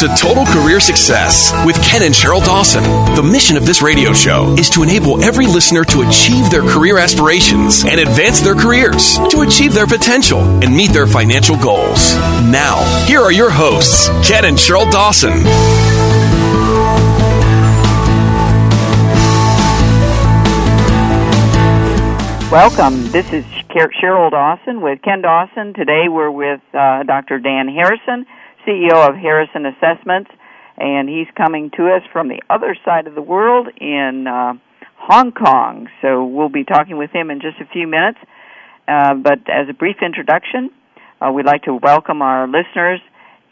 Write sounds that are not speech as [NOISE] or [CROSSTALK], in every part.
to Total Career Success with Ken and Sheryl Dawson. The mission of this radio show is to enable every listener to achieve their career aspirations and advance their careers, to achieve their potential and meet their financial goals. Now, here are your hosts, Ken and Sheryl Dawson. Welcome. This is Sheryl Dawson with Ken Dawson. Today we're with uh, Dr. Dan Harrison, CEO of Harrison Assessments, and he's coming to us from the other side of the world in uh, Hong Kong. So we'll be talking with him in just a few minutes. Uh, but as a brief introduction, uh, we'd like to welcome our listeners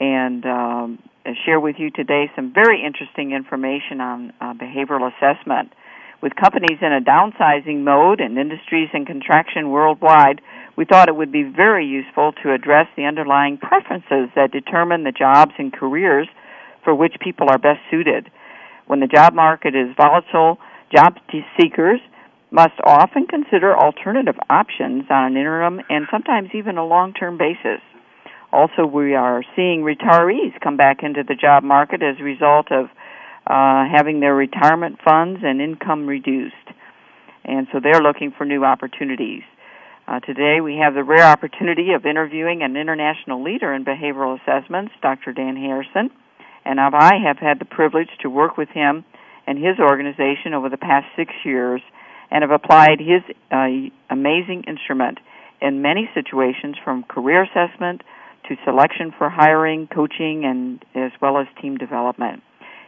and um, share with you today some very interesting information on uh, behavioral assessment. With companies in a downsizing mode and industries in contraction worldwide, we thought it would be very useful to address the underlying preferences that determine the jobs and careers for which people are best suited. When the job market is volatile, job seekers must often consider alternative options on an interim and sometimes even a long term basis. Also, we are seeing retirees come back into the job market as a result of uh, having their retirement funds and income reduced. And so they're looking for new opportunities. Uh, today we have the rare opportunity of interviewing an international leader in behavioral assessments, Dr. Dan Harrison, and I have had the privilege to work with him and his organization over the past six years and have applied his uh, amazing instrument in many situations from career assessment to selection for hiring, coaching, and as well as team development.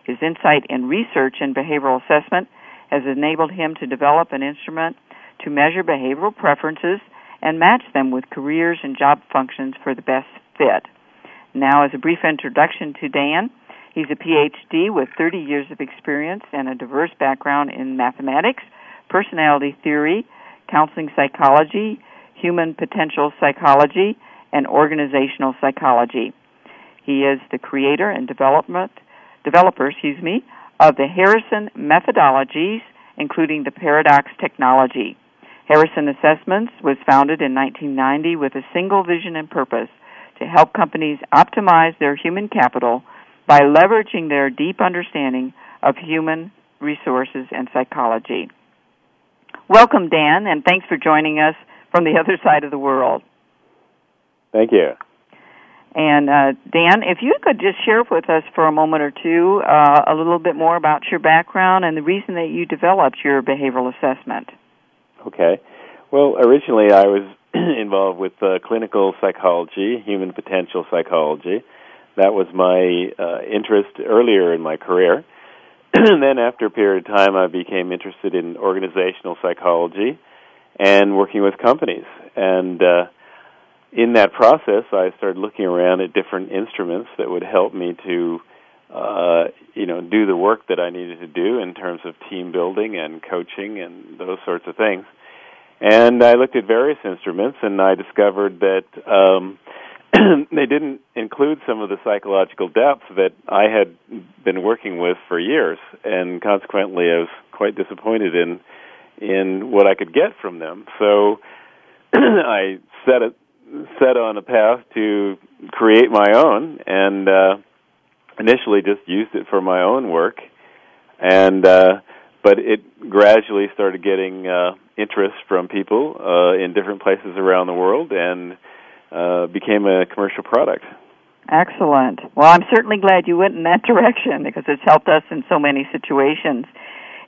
His insight and research in behavioral assessment has enabled him to develop an instrument to measure behavioral preferences and match them with careers and job functions for the best fit. Now, as a brief introduction to Dan, he's a PhD with 30 years of experience and a diverse background in mathematics, personality theory, counseling psychology, human potential psychology, and organizational psychology. He is the creator and development developer, excuse me, of the Harrison methodologies, including the Paradox technology. Harrison Assessments was founded in 1990 with a single vision and purpose to help companies optimize their human capital by leveraging their deep understanding of human resources and psychology. Welcome, Dan, and thanks for joining us from the other side of the world. Thank you. And uh, Dan, if you could just share with us for a moment or two uh, a little bit more about your background and the reason that you developed your behavioral assessment. Okay. Well, originally I was [CLEARS THROAT] involved with uh, clinical psychology, human potential psychology. That was my uh, interest earlier in my career. [CLEARS THROAT] and then after a period of time, I became interested in organizational psychology and working with companies. And uh, in that process, I started looking around at different instruments that would help me to, uh, you know, do the work that I needed to do in terms of team building and coaching and those sorts of things. And I looked at various instruments, and I discovered that um, [CLEARS THROAT] they didn't include some of the psychological depth that I had been working with for years, and consequently, I was quite disappointed in in what I could get from them. So [CLEARS THROAT] I set it set on a path to create my own, and uh, initially just used it for my own work, and uh, but it gradually started getting uh, interest from people uh, in different places around the world, and uh, became a commercial product. Excellent. Well, I'm certainly glad you went in that [LAUGHS] direction because it's helped us in so many situations.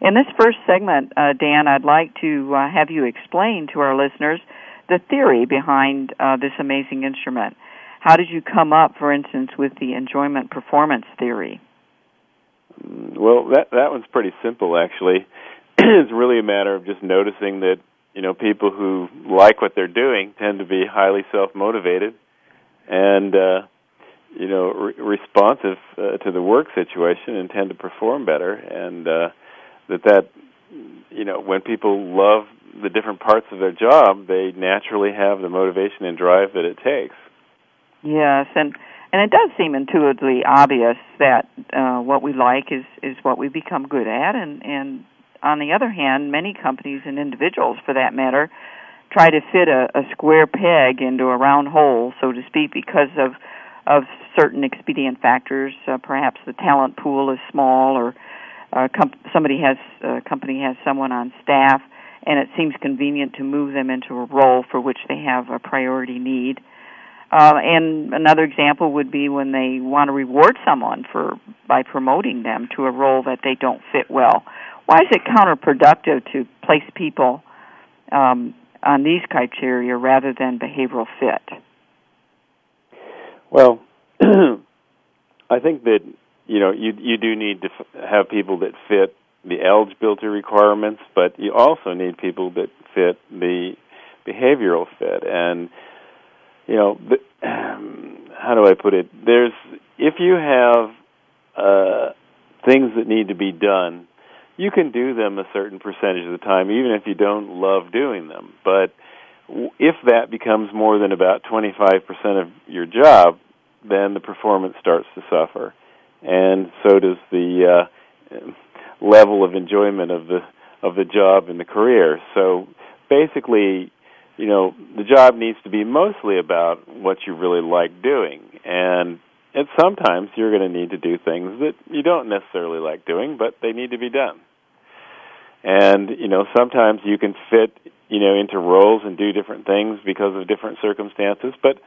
In this first segment, uh, Dan, I'd like to uh, have you explain to our listeners the theory behind uh, this amazing instrument. How did you come up, for instance, with the enjoyment performance theory? Well, that that one's pretty simple, actually. [CLEARS THROAT] it's really a matter of just noticing that you know people who like what they're doing tend to be highly self motivated and uh, you know re- responsive uh, to the work situation and tend to perform better, and uh, that that you know when people love the different parts of their job, they naturally have the motivation and drive that it takes. Yes, and and it does seem intuitively obvious that uh, what we like is is what we become good at, and and on the other hand, many companies and individuals, for that matter, try to fit a, a square peg into a round hole, so to speak, because of of certain expedient factors. Uh, perhaps the talent pool is small, or uh, com- somebody has a company has someone on staff, and it seems convenient to move them into a role for which they have a priority need. Uh, and another example would be when they want to reward someone for by promoting them to a role that they don't fit well. Why is it counterproductive to place people um, on these criteria rather than behavioral fit? Well, [CLEARS THROAT] I think that you know you you do need to f- have people that fit the eligibility requirements, but you also need people that fit the behavioral fit and you know, the, um, [CLEARS THROAT] how do I put it? There's if you have uh, things that need to be done, you can do them a certain percentage of the time, even if you don't love doing them. But if that becomes more than about 25% of your job, then the performance starts to suffer, and so does the uh, level of enjoyment of the of the job and the career. So basically, you know, the job needs to be mostly about what you really like doing. And and sometimes you're going to need to do things that you don't necessarily like doing, but they need to be done. And you know, sometimes you can fit, you know, into roles and do different things because of different circumstances, but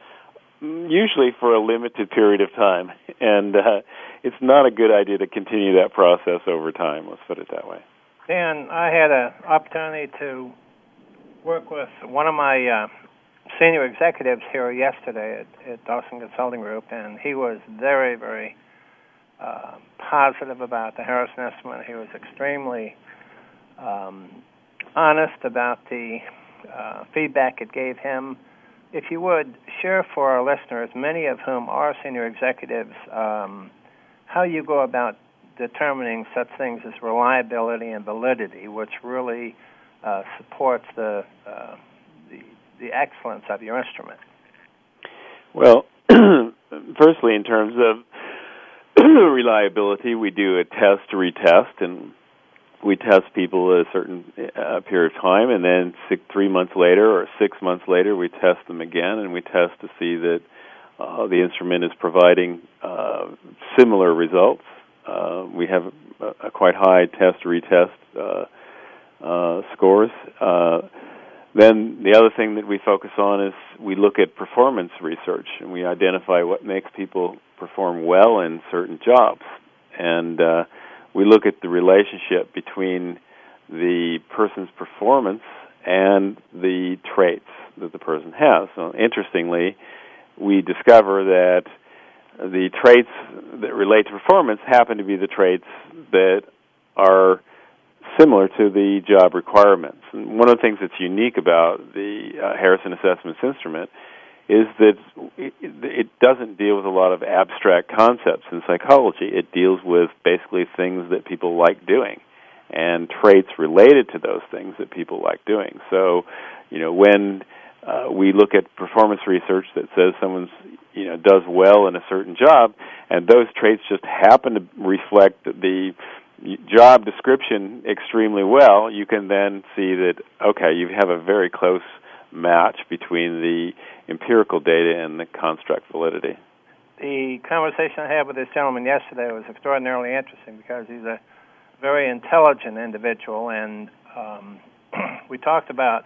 usually for a limited period of time. [LAUGHS] And uh, it's not a good idea to continue that process over time. Let's put it that way. Dan, I had an opportunity to work with one of my uh, senior executives here yesterday at, at Dawson Consulting Group, and he was very, very uh, positive about the Harrison estimate. He was extremely um, honest about the uh, feedback it gave him. If you would share for our listeners, many of whom are senior executives, um, how you go about determining such things as reliability and validity, which really uh, supports the, uh, the the excellence of your instrument? Well, [CLEARS THROAT] firstly, in terms of [CLEARS THROAT] reliability, we do a test retest, and we test people a certain uh, period of time, and then six, three months later or six months later, we test them again, and we test to see that uh, the instrument is providing uh, similar results. Uh, we have a, a, quite high test retest uh, scores. Uh, then the other thing that we focus on is we look at performance research and we identify what makes people perform well in certain jobs. And uh, we look at the relationship between the person's performance and the traits that the person has. So interestingly, we discover that the traits that relate to performance happen to be the traits that are similar to the job requirements. And one of the things that's unique about the uh, Harrison Assessments instrument is that it, it doesn't deal with a lot of abstract concepts in psychology. It deals with basically things that people like doing and traits related to those things that people like doing. So, you know, when uh, we look at performance research that says someone's you know does well in a certain job, and those traits just happen to reflect the job description extremely well, you can then see that okay, you have a very close match between the empirical data and the construct validity. The conversation I had with this gentleman yesterday was extraordinarily interesting because he's a very intelligent individual, and um, [CLEARS THROAT] we talked about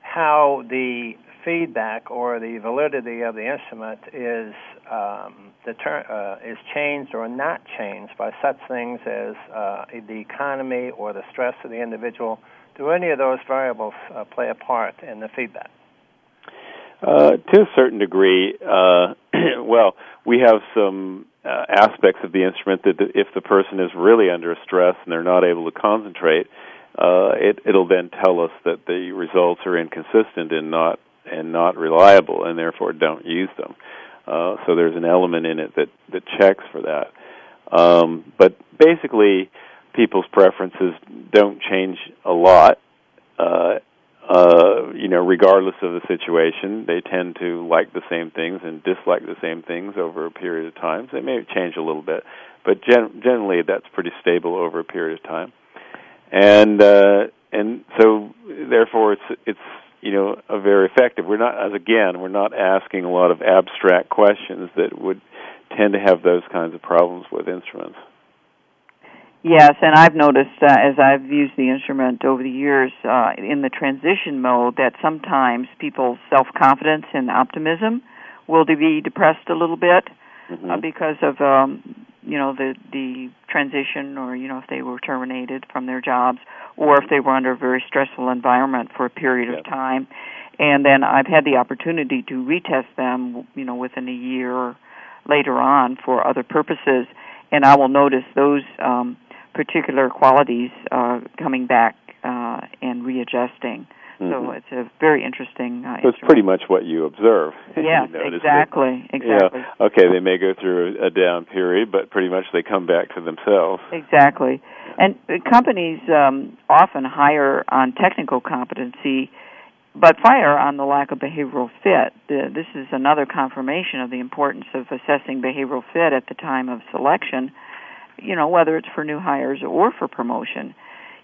how the feedback or the validity of the instrument is um, deter- uh, is changed or not changed by such things as uh, the economy or the stress of the individual. Do any of those variables uh, play a part in the feedback? Uh, to a certain degree, uh, [CLEARS THROAT] well, we have some uh, aspects of the instrument that if the person is really under stress and they're not able to concentrate, it, it'll then tell us that the results are inconsistent and not and not reliable, and therefore don't use them. Uh, so there's an element in it that that checks for that. Um, but basically, people's preferences don't change a lot. Uh, uh, you know, regardless of the situation, they tend to like the same things and dislike the same things over a period of time. So they may change a little bit, but gen- generally that's pretty stable over a period of time. And uh, and so therefore, it's it's you know, very effective. We're not, as again, we're not asking a lot of abstract questions that would tend to have those kinds of problems with instruments. Yes, and I've noticed uh, as I've used the instrument over the years uh, in the transition mode that sometimes people's self confidence and optimism will be depressed a little bit uh, mm-hmm. uh, because of um, you know the the transition, or you know if they were terminated from their jobs, or if they were under a very stressful environment for a period of time. And then I've had the opportunity to retest them, you know, within a year later on for other purposes, and I will notice those. Um, particular qualities uh, coming back uh, and readjusting. Mm-hmm. So it's a very interesting. Uh, so it's pretty much what you observe. [LAUGHS] Yes, you exactly, that, exactly. Know, okay, they may go through a, a down period, but pretty much they come back to themselves. Exactly, and companies um, often hire on technical competency, but fire on the lack of behavioral fit. This is another confirmation of the importance of assessing behavioral fit at the time of selection you know, whether it's for new hires or for promotion.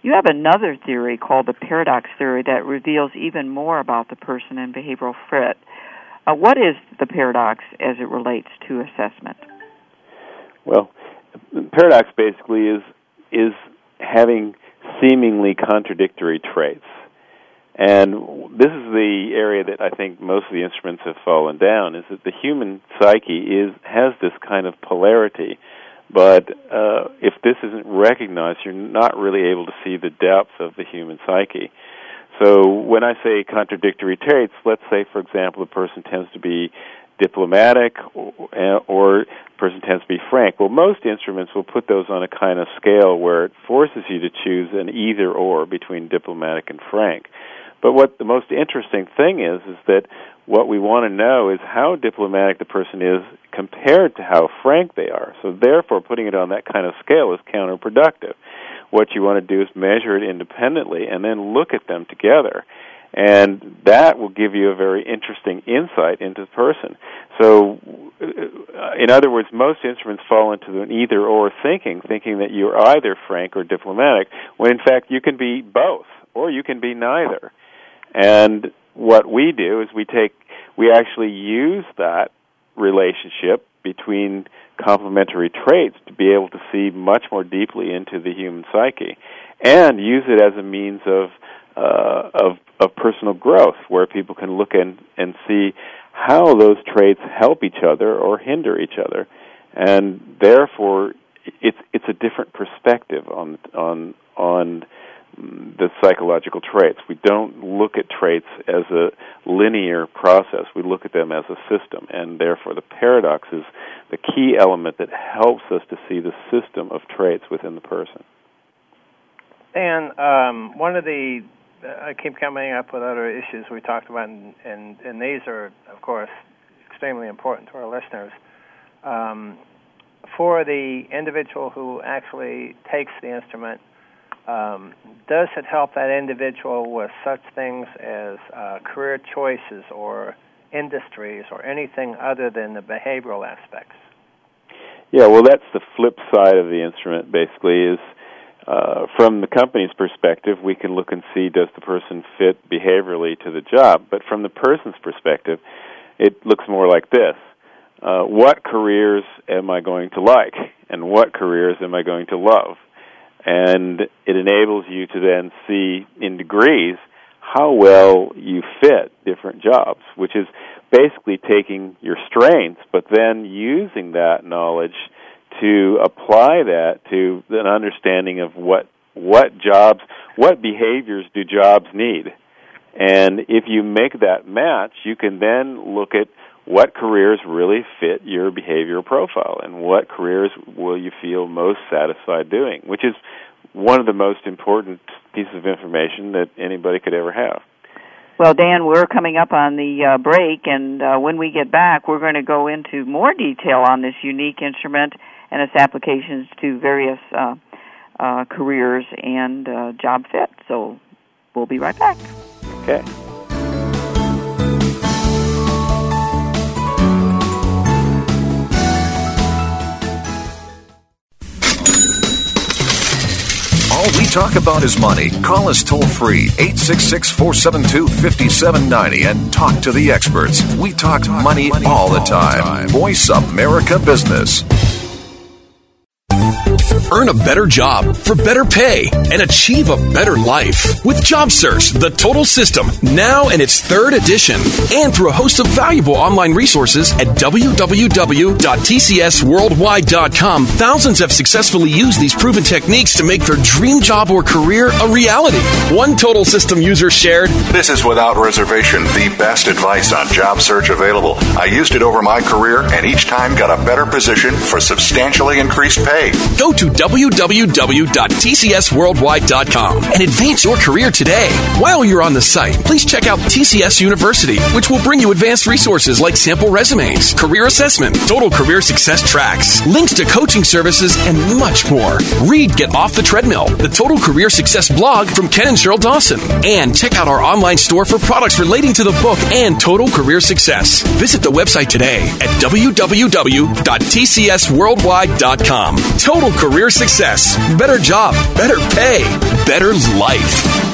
You have another theory called the paradox theory that reveals even more about the person and behavioral fit. Uh, what is the paradox as it relates to assessment? Well, paradox basically is is having seemingly contradictory traits. And this is the area that I think most of the instruments have fallen down is that the human psyche is has this kind of polarity but uh, if this isn't recognized, you're not really able to see the depth of the human psyche. So when I say contradictory traits, let's say, for example, the person tends to be diplomatic or, or person tends to be frank. Well, most instruments will put those on a kind of scale where it forces you to choose an either or between diplomatic and frank. But what the most interesting thing is is that what we want to know is how diplomatic the person is compared to how frank they are. So therefore putting it on that kind of scale is counterproductive. What you want to do is measure it independently and then look at them together. And that will give you a very interesting insight into the person. So, uh, in other words, most instruments fall into an either or thinking, thinking that you're either frank or diplomatic, when in fact you can be both, or you can be neither. And what we do is we take we actually use that relationship between complementary traits to be able to see much more deeply into the human psyche and use it as a means of uh, of of personal growth where people can look and and see how those traits help each other or hinder each other. And therefore it's it's a different perspective on on on the psychological traits. We don't look at traits as a linear process. We look at them as a system, and therefore the paradox is the key element that helps us to see the system of traits within the person. And um, one of the I keep coming up with other issues we talked about, and, and, and these are, of course, extremely important to our listeners. Um, for the individual who actually takes the instrument um, does it help that individual with such things as uh, career choices or industries or anything other than the behavioral aspects? Yeah, well, that's the flip side of the instrument. Basically, is uh, from the company's perspective, we can look and see does the person fit behaviorally to the job. But from the person's perspective, it looks more like this: uh, What careers am I going to like, and what careers am I going to love? And it enables you to then see in degrees how well you fit different jobs, which is basically taking your strengths, but then using that knowledge to apply that to an understanding of what what jobs, what behaviors do jobs need. And if you make that match, you can then look at what careers really fit your behavioral profile and what careers will you feel most satisfied doing, which is one of the most important pieces of information that anybody could ever have. Well, Dan, we're coming up on the uh, break, and uh, when we get back, we're going to go into more detail on this unique instrument and its applications to various uh, uh careers and uh, job fit. So we'll be right back. Okay. Talk about his money, call us toll free 866 472 5790 and talk to the experts. We talk money all the time. Voice America Business. Earn a better job for better pay and achieve a better life with Job Search, the total system, now in its third edition, and through a host of valuable online resources at www.tcsworldwide.com. Thousands have successfully used these proven techniques to make their dream job or career a reality. One total system user shared This is without reservation the best advice on job search available. I used it over my career and each time got a better position for substantially increased pay. Go to www.tcsworldwide.com and advance your career today. While you're on the site, please check out TCS University, which will bring you advanced resources like sample resumes, career assessment, total career success tracks, links to coaching services, and much more. Read Get Off the Treadmill, the Total Career Success blog from Ken and Sheryl Dawson. And check out our online store for products relating to the book and Total Career Success. Visit the website today at www.tcsworldwide.com. Total career success, better job, better pay, better life.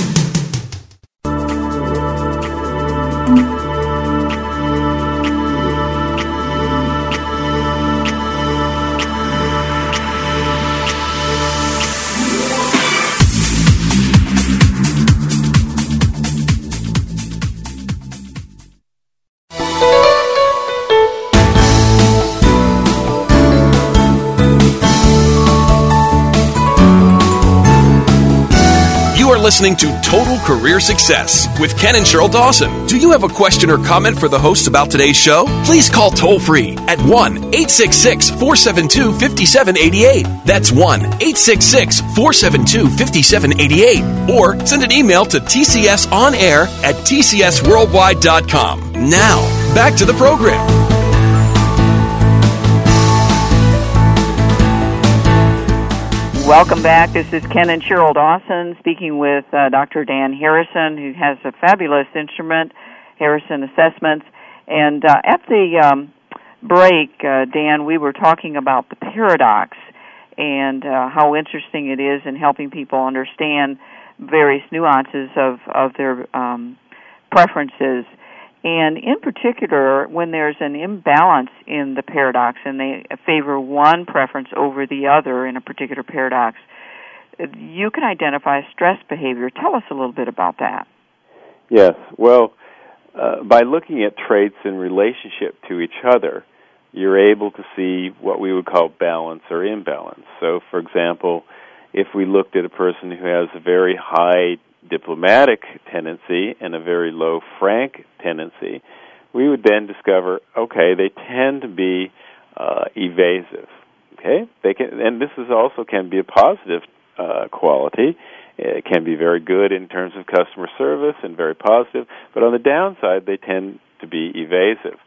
Listening to Total Career Success with Ken and Sheryl Dawson. Do you have a question or comment for the hosts about today's show? Please call toll free at 1 866 472 5788. That's 1 866 472 5788. Or send an email to tcsonair at tcsworldwide.com. Now, back to the program. Welcome back. This is Ken and Sheryl Dawson speaking with uh, Dr. Dan Harrison, who has a fabulous instrument, Harrison Assessments. And uh, at the um, break, uh, Dan, we were talking about the paradox and uh, how interesting it is in helping people understand various nuances of, of their um, preferences. And in particular, when there's an imbalance in the paradox and they favor one preference over the other in a particular paradox, you can identify stress behavior. Tell us a little bit about that. Yes. Well, uh, by looking at traits in relationship to each other, you're able to see what we would call balance or imbalance. So, for example, if we looked at a person who has a very high diplomatic tendency and a very low frank tendency, we would then discover okay, they tend to be uh, evasive. Okay, they can, and this is also can be a positive uh, quality. It can be very good in terms of customer service and very positive, but on the downside, they tend to be evasive.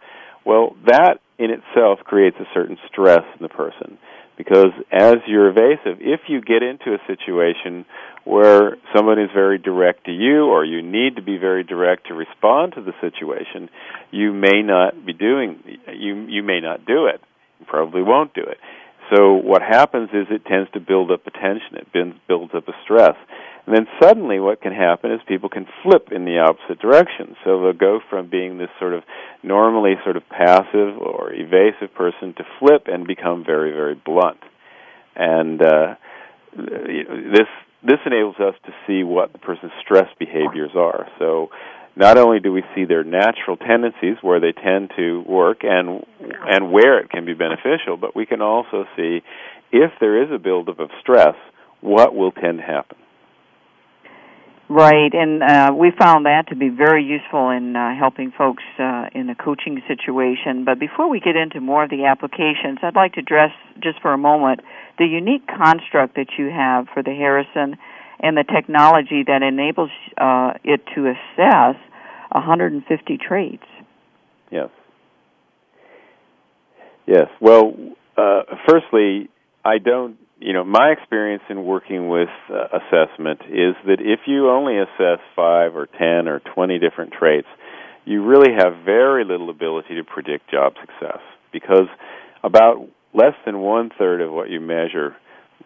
Well, that in itself creates a certain stress in the person because as you're evasive, if you get into a situation where someone is very direct to you or you need to be very direct to respond to the situation, you may not be doing you you may not do it. You probably won't do it. So what happens is it tends to build up a tension, it builds up a stress. And then suddenly what can happen is people can flip in the opposite direction. So they'll go from being this sort of normally sort of passive or evasive person to flip and become very, very blunt. And uh, this this enables us to see what the person's stress behaviors are. So not only do we see their natural tendencies where they tend to work and and where it can be beneficial, but we can also see if there is a buildup of stress, what will tend to happen. Right, and uh, we found that to be very useful in uh, helping folks uh, in a coaching situation. But before we get into more of the applications, I'd like to address just for a moment the unique construct that you have for the Harrison and the technology that enables uh, it to assess 150 traits. Yes. Yes. Well, uh, firstly, I don't. You know, my experience in working with uh, assessment is that if you only assess five or ten or twenty different traits, you really have very little ability to predict job success because about less than one third of what you measure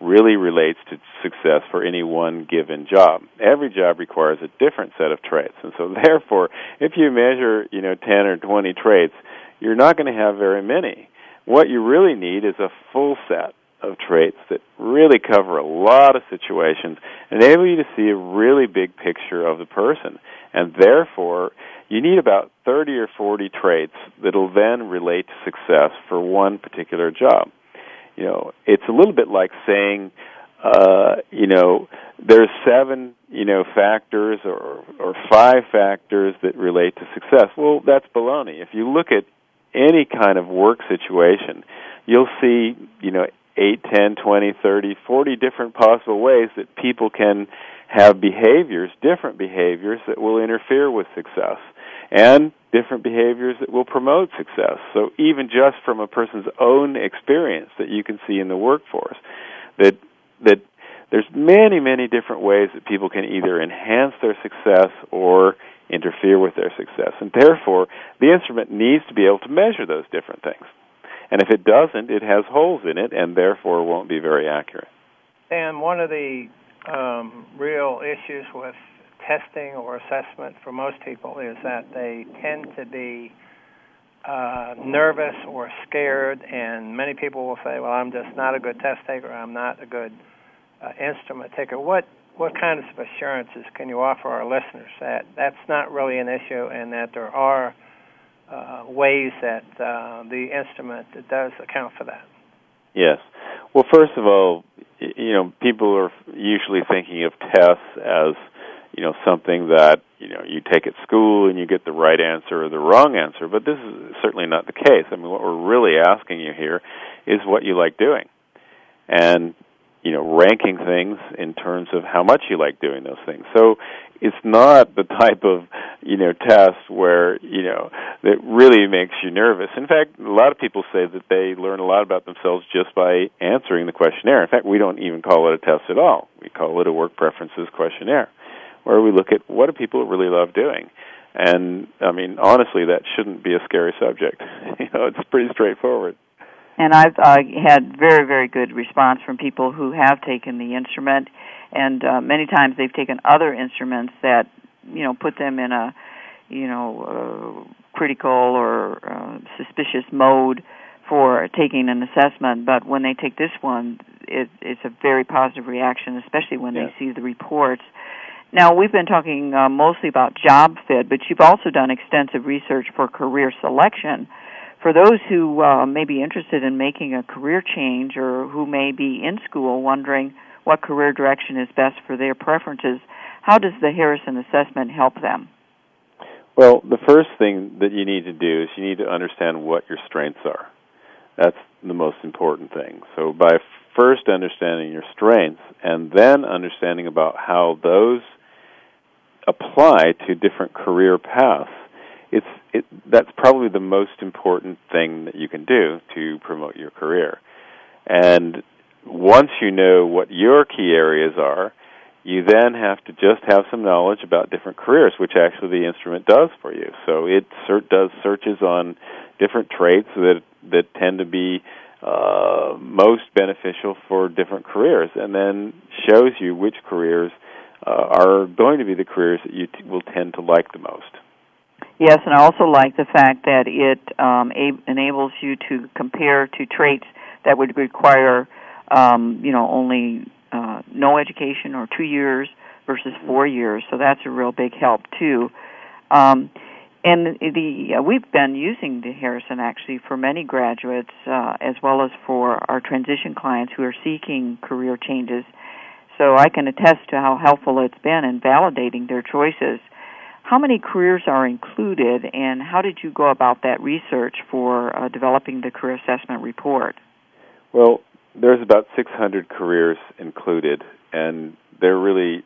really relates to success for any one given job. Every job requires a different set of traits. And so [LAUGHS] therefore, if you measure, you know, 10 or 20 traits, you're not going to have very many. What you really need is a full set of traits that really cover a lot of situations, enable you to see a really big picture of the person. And therefore, you need about 30 or 40 traits that'll then relate to success for one particular job. You know, it's a little bit like saying, uh, you know, there's seven, you know, factors or or five factors that relate to success. Well, that's baloney. If you look at any kind of work situation, you'll see, you know, eight, ten, twenty, thirty, forty different possible ways that people can have behaviors, different behaviors that will interfere with success and different behaviors that will promote success. So even just from a person's own experience that you can see in the workforce, that that there's many, many different ways that people can either enhance their success or interfere with their success. And therefore, the instrument needs to be able to measure those different things. And if it doesn't, it has holes in it and therefore won't be very accurate. And one of the um, real issues with testing or assessment for most people is that they tend to be uh, nervous or scared, and many people will say, "Well, I'm just not a good test taker. I'm not a good uh, instrument taker." What what kinds of assurances can you offer our listeners that that's not really an issue, and that there are uh, ways that uh, the instrument does account for that? Yes. Well, first of all, you know, people are usually thinking of tests as you know something that you know you take at school and you get the right answer or the wrong answer. But this is certainly not the case. I mean what we're really asking you here is what you like doing. And you know ranking things in terms of how much you like doing those things. So it's not the type of you know test where you know that really makes you nervous. In fact a lot of people say that they learn a lot about themselves just by answering the questionnaire. In fact we don't even call it a test at all. We call it a work preferences questionnaire where we look at what do people really love doing. And I mean, honestly, that shouldn't be a scary subject. [LAUGHS] you know, it's pretty straightforward. And I've uh, had very, very good response from people who have taken the instrument, and uh, many times they've taken other instruments that you know put them in a you know uh, critical or uh, suspicious mode for taking an assessment. But when they take this one, it, it's a very positive reaction, especially when yes. they see the reports now, we've been talking uh, mostly about job fit, but you've also done extensive research for career selection. For those who uh, may be interested in making a career change or who may be in school wondering what career direction is best for their preferences, how does the Harrison assessment help them? Well, the first thing that you need to do is you need to understand what your strengths are. That's the most important thing. So, by first understanding your strengths and then understanding about how those apply to different career paths, it's it, that's probably the most important thing that you can do to promote your career. And once you know what your key areas are, you then have to just have some knowledge about different careers, which actually the instrument does for you. So it cert- does searches on different traits that that tend to be uh, most beneficial for different careers, and then shows you which careers uh, are going to be the careers that you t- will tend to like the most. Yes, and I also like the fact that it um, enables you to compare to traits that would require, um, you know, only uh, no education or two years versus four years. So that's a real big help too. Um, and the uh, we've been using the Harrison actually for many graduates uh, as well as for our transition clients who are seeking career changes so I can attest to how helpful it's been in validating their choices. How many careers are included, and how did you go about that research for uh, developing the career assessment report? Well, there's about 600 careers included, and they're really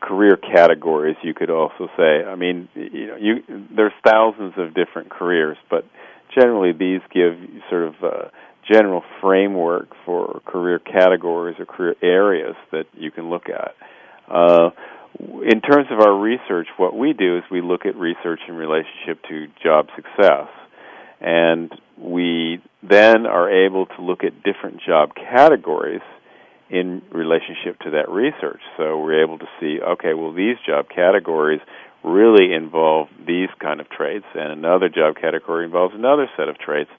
career categories. You could also say. I mean, you know, you there's thousands of different careers, but generally these give sort of a general framework for career categories or career areas that you can look at. Uh, in terms of our research, what we do is we look at research in relationship to job success. And we then are able to look at different job categories in relationship to that research. So we're able to see, okay, well, these job categories really involve these kind of traits, and another job category involves another set of traits.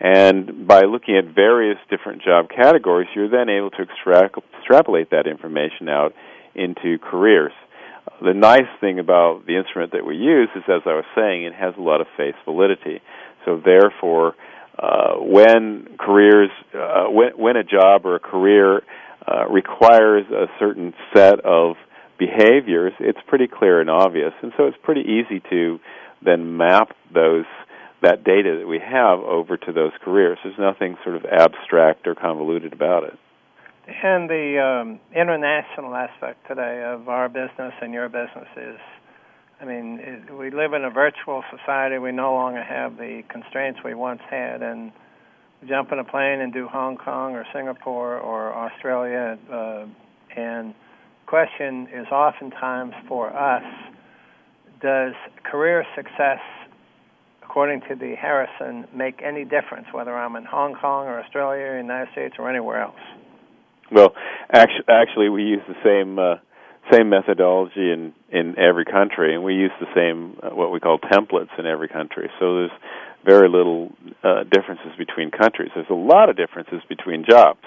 And by looking at various different job categories, you're then able to extrapolate that information out into careers. The nice thing about the instrument that we use is, as I was saying, it has a lot of face validity. So therefore, uh, when careers, uh, when, when a job or a career uh, requires a certain set of behaviors, it's pretty clear and obvious, and so it's pretty easy to then map those that data that we have over to those careers. There's nothing sort of abstract or convoluted about it. And the um, international aspect today of our business and your business is, I mean, it, we live in a virtual society. We no longer have the constraints we once had, and jump in a plane and do Hong Kong or Singapore or Australia. Uh, and question is oftentimes for us: Does career success according to the Harrison, make any difference whether I'm in Hong Kong or Australia or United States or anywhere else? Well, actually, actually, we use the same uh, same methodology in in every country, and we use the same uh, what we call templates in every country. So there's very little uh, differences between countries. There's a lot of differences between jobs.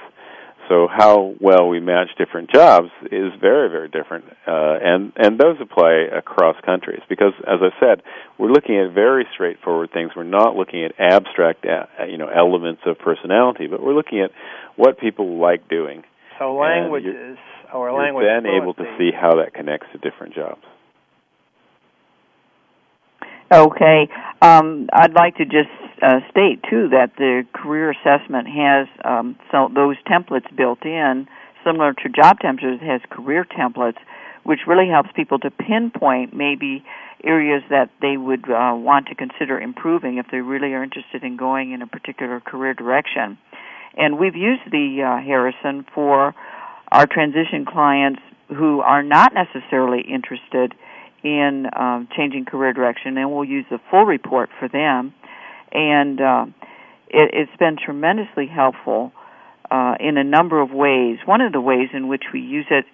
So how well we match different jobs is very, very different, uh, and and those apply across countries because, as I said, we're looking at very straightforward things. We're not looking at abstract, uh, you know, elements of personality, but we're looking at what people like doing. So languages or language. You're then able to see how that connects to different jobs. Okay. Um, I'd like to just uh, state too that the career assessment has um, those templates built in, similar to job templates. Has career templates, which really helps people to pinpoint maybe areas that they would uh, want to consider improving if they really are interested in going in a particular career direction. And we've used the uh, Harrison for our transition clients who are not necessarily interested in um, changing career direction, and we'll use the full report for them. And uh, it, it's been tremendously helpful uh, in a number of ways. One of the ways in which we use it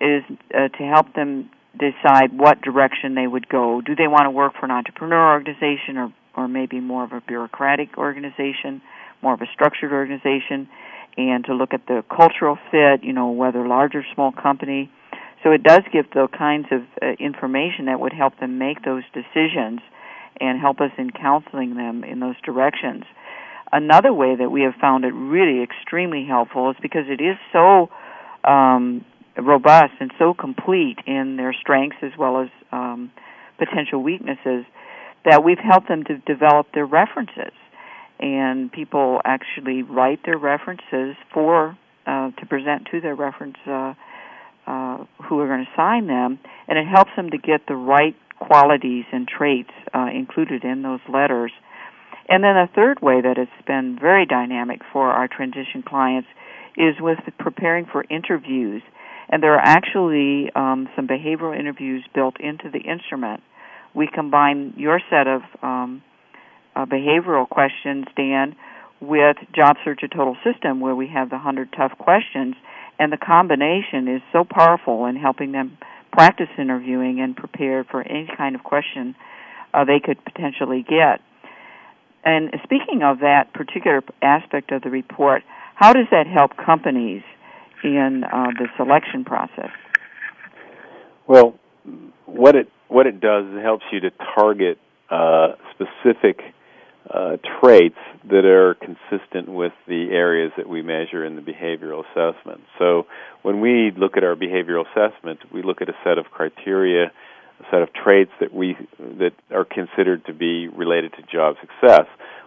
is uh, to help them decide what direction they would go. Do they want to work for an entrepreneur organization or, or maybe more of a bureaucratic organization? more of a structured organization, and to look at the cultural fit, you know, whether large or small company. So it does give the kinds of uh, information that would help them make those decisions and help us in counseling them in those directions. Another way that we have found it really extremely helpful is because it is so um, robust and so complete in their strengths as well as um, potential weaknesses that we've helped them to develop their references and people actually write their references for uh, to present to their reference uh, uh, who are going to sign them, and it helps them to get the right qualities and traits uh, included in those letters. And then a third way that it's been very dynamic for our transition clients is with preparing for interviews. And there are actually um, some behavioral interviews built into the instrument. We combine your set of um, uh, behavioral questions, Dan, with Job Search a Total System, where we have the 100 tough questions. And the combination is so powerful in helping them practice interviewing and prepare for any kind of question uh, they could potentially get. And speaking of that particular aspect of the report, how does that help companies in uh, the selection process? Well, what it what it does is it helps you to target uh, specific uh, traits that are consistent with the areas that we measure in the behavioral assessment. So when we look at our behavioral assessment, we look at a set of criteria, a set of traits that we that are considered to be related to job success.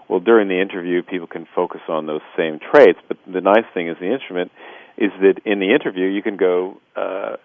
Well, during the interview, people can focus on those same traits, but the nice thing is the instrument is that in the interview you can go uh,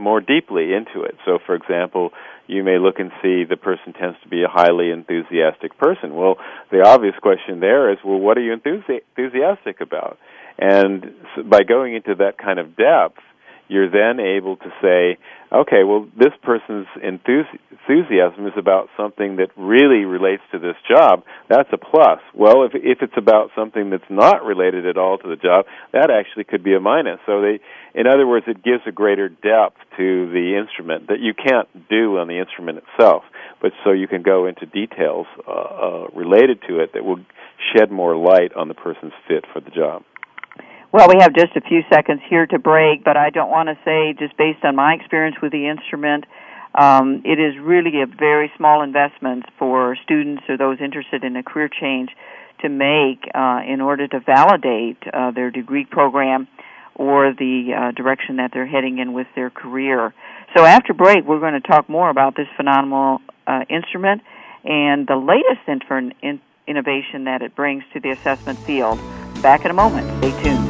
more deeply into it. So, for example, you may look and see the person tends to be a highly enthusiastic person. Well, the obvious question there is, well, what are you enthusi- enthusiastic about? And so by going into that kind of depth, you're then able to say, okay, well, this person's enthusiasm is about something that really relates to this job. That's a plus. Well, if if it's about something that's not related at all to the job, that actually could be a minus. So they, in other words, it gives a greater depth to the instrument that you can't do on the instrument itself. But so you can go into details uh, uh, related to it that will shed more light on the person's fit for the job. Well, we have just a few seconds here to break, but I don't want to say, just based on my experience with the instrument, um, it is really a very small investment for students or those interested in a career change to make uh, in order to validate uh, their degree program or the uh, direction that they're heading in with their career. So after break, we're going to talk more about this phenomenal uh, instrument and the latest in- innovation that it brings to the assessment field. Back in a moment. Stay tuned.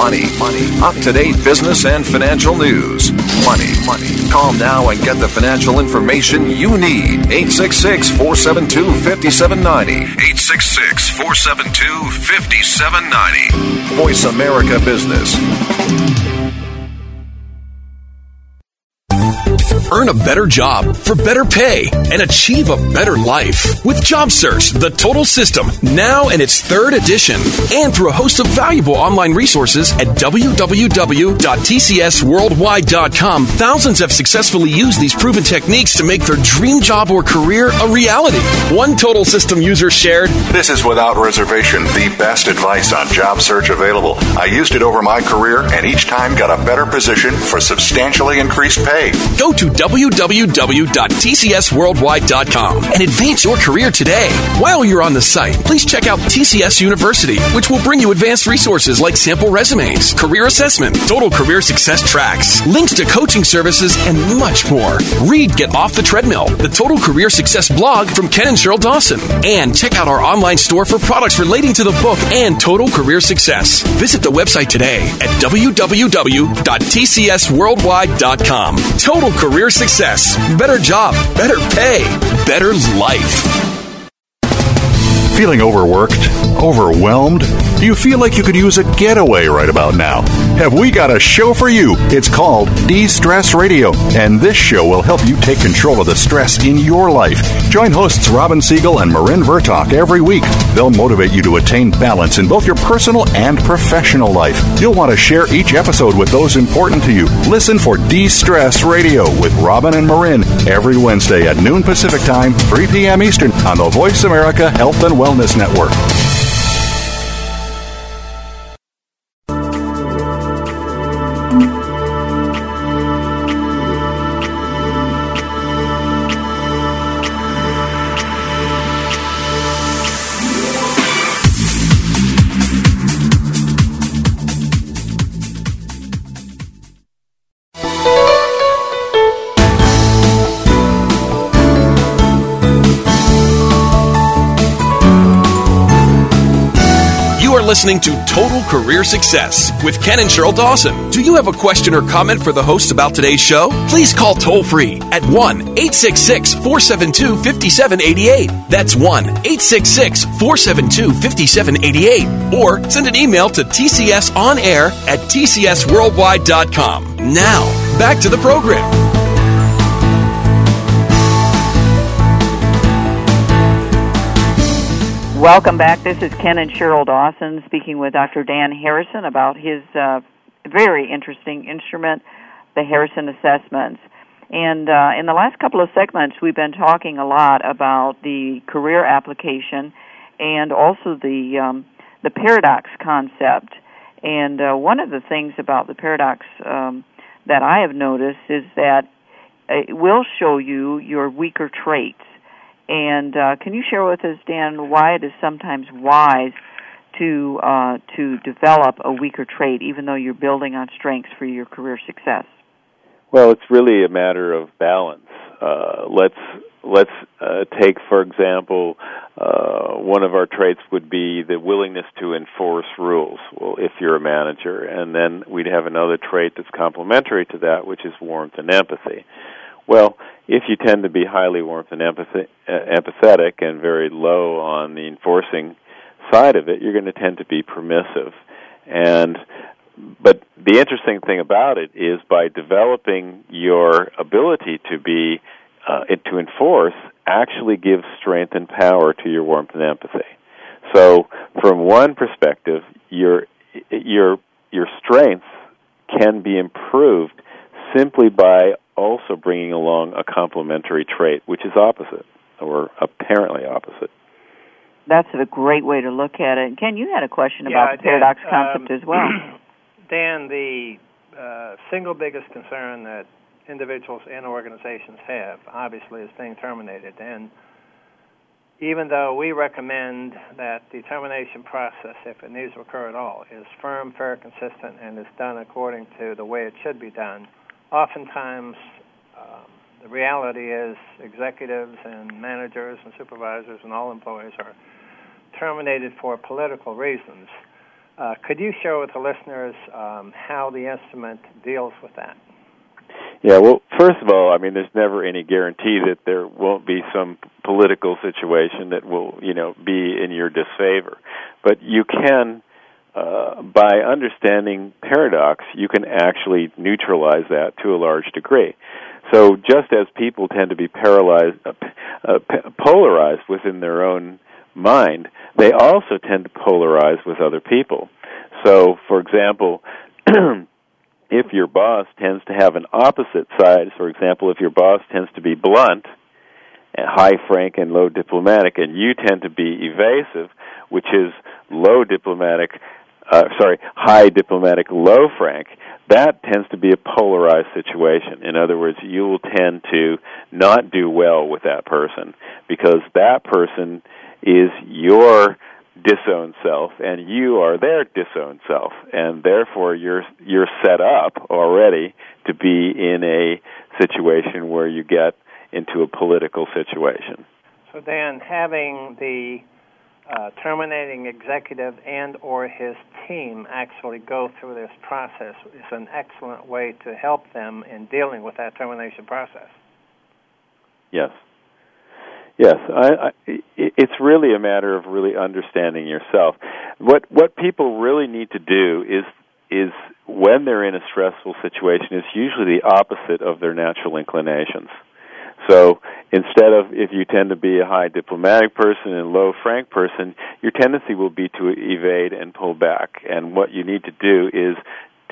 Money, money. Up to date business and financial news. Money, money. Call now and get the financial information you need. 866 472 5790. 866 472 5790. Voice America Business. Earn a better job for better pay and achieve a better life with Job Search, the total system, now in its third edition, and through a host of valuable online resources at www.tcsworldwide.com. Thousands have successfully used these proven techniques to make their dream job or career a reality. One total system user shared This is without reservation the best advice on job search available. I used it over my career and each time got a better position for substantially increased pay. Go to www.tcsworldwide.com and advance your career today. While you're on the site, please check out TCS University, which will bring you advanced resources like sample resumes, career assessment, total career success tracks, links to coaching services, and much more. Read Get Off the Treadmill, the Total Career Success blog from Ken and Sheryl Dawson, and check out our online store for products relating to the book and total career success. Visit the website today at www.tcsworldwide.com. Total career success, better job, better pay, better life. Feeling overworked? Overwhelmed? Do you feel like you could use a getaway right about now? Have we got a show for you? It's called De Stress Radio, and this show will help you take control of the stress in your life. Join hosts Robin Siegel and Marin Vertok every week. They'll motivate you to attain balance in both your personal and professional life. You'll want to share each episode with those important to you. Listen for De Stress Radio with Robin and Marin every Wednesday at noon Pacific Time, 3 p.m. Eastern on the Voice America Health and Wellness Network. Listening to Total Career Success with Ken and Sheryl Dawson. Do you have a question or comment for the hosts about today's show? Please call toll free at 1 866 472 5788. That's 1 866 472 5788. Or send an email to tcsonair at tcsworldwide.com. Now, back to the program. Welcome back. This is Ken and Sheryl Dawson speaking with Dr. Dan Harrison about his uh, very interesting instrument, the Harrison Assessments. And uh, in the last couple of segments, we've been talking a lot about the career application and also the um, the paradox concept. And uh, one of the things about the paradox um, that I have noticed is that it will show you your weaker traits. And uh, can you share with us, Dan, why it is sometimes wise to uh, to develop a weaker trait, even though you're building on strengths for your career success? Well, it's really a matter of balance. Uh, let's let's uh, take, for example, uh, one of our traits would be the willingness to enforce rules. Well, if you're a manager, and then we'd have another trait that's complementary to that, which is warmth and empathy. Well, if you tend to be highly warmth and uh, empathetic and very low on the enforcing side of it, you're going to tend to be permissive. And but the interesting thing about it is by developing your ability to be uh, to enforce actually gives strength and power to your warmth and empathy. So, from one perspective, your your your strengths can be improved simply by also bringing along a complementary trait, which is opposite or apparently opposite. That's a great way to look at it. Ken, you had a question yeah, about the paradox um, concept as well. [CLEARS THROAT] Dan, the uh, single biggest concern that individuals and organizations have, obviously, is being terminated. And even though we recommend that the termination process, if it needs to occur at all, is firm, fair, consistent, and is done according to the way it should be done, oftentimes um, the reality is executives and managers and supervisors and all employees are terminated for political reasons. Uh, could you share with the listeners um, how the instrument deals with that? Yeah, well, first of all, I mean, there's never any guarantee that there won't be some political situation that will, you know, be in your disfavor. But you can, uh, by understanding paradox, you can actually neutralize that to a large degree. So just as people tend to be paralyzed, uh, uh, polarized within their own mind, they also tend to polarize with other people. So, for example, [CLEARS THROAT] if your boss tends to have an opposite side, for example, if your boss tends to be blunt, and high frank and low diplomatic, and you tend to be evasive, which is low diplomatic, uh, sorry, high diplomatic, low frank, that tends to be a polarized situation. In other words, you will tend to not do well with that person because that person is your disowned self and you are their disowned self and therefore you're you're set up already to be in a situation where you get into a political situation so dan having the uh, terminating executive and or his team actually go through this process is an excellent way to help them in dealing with that termination process yes Yes, I, I, it's really a matter of really understanding yourself. What what people really need to do is is when they're in a stressful situation is usually the opposite of their natural inclinations. So instead of if you tend to be a high diplomatic person and low frank person, your tendency will be to evade and pull back. And what you need to do is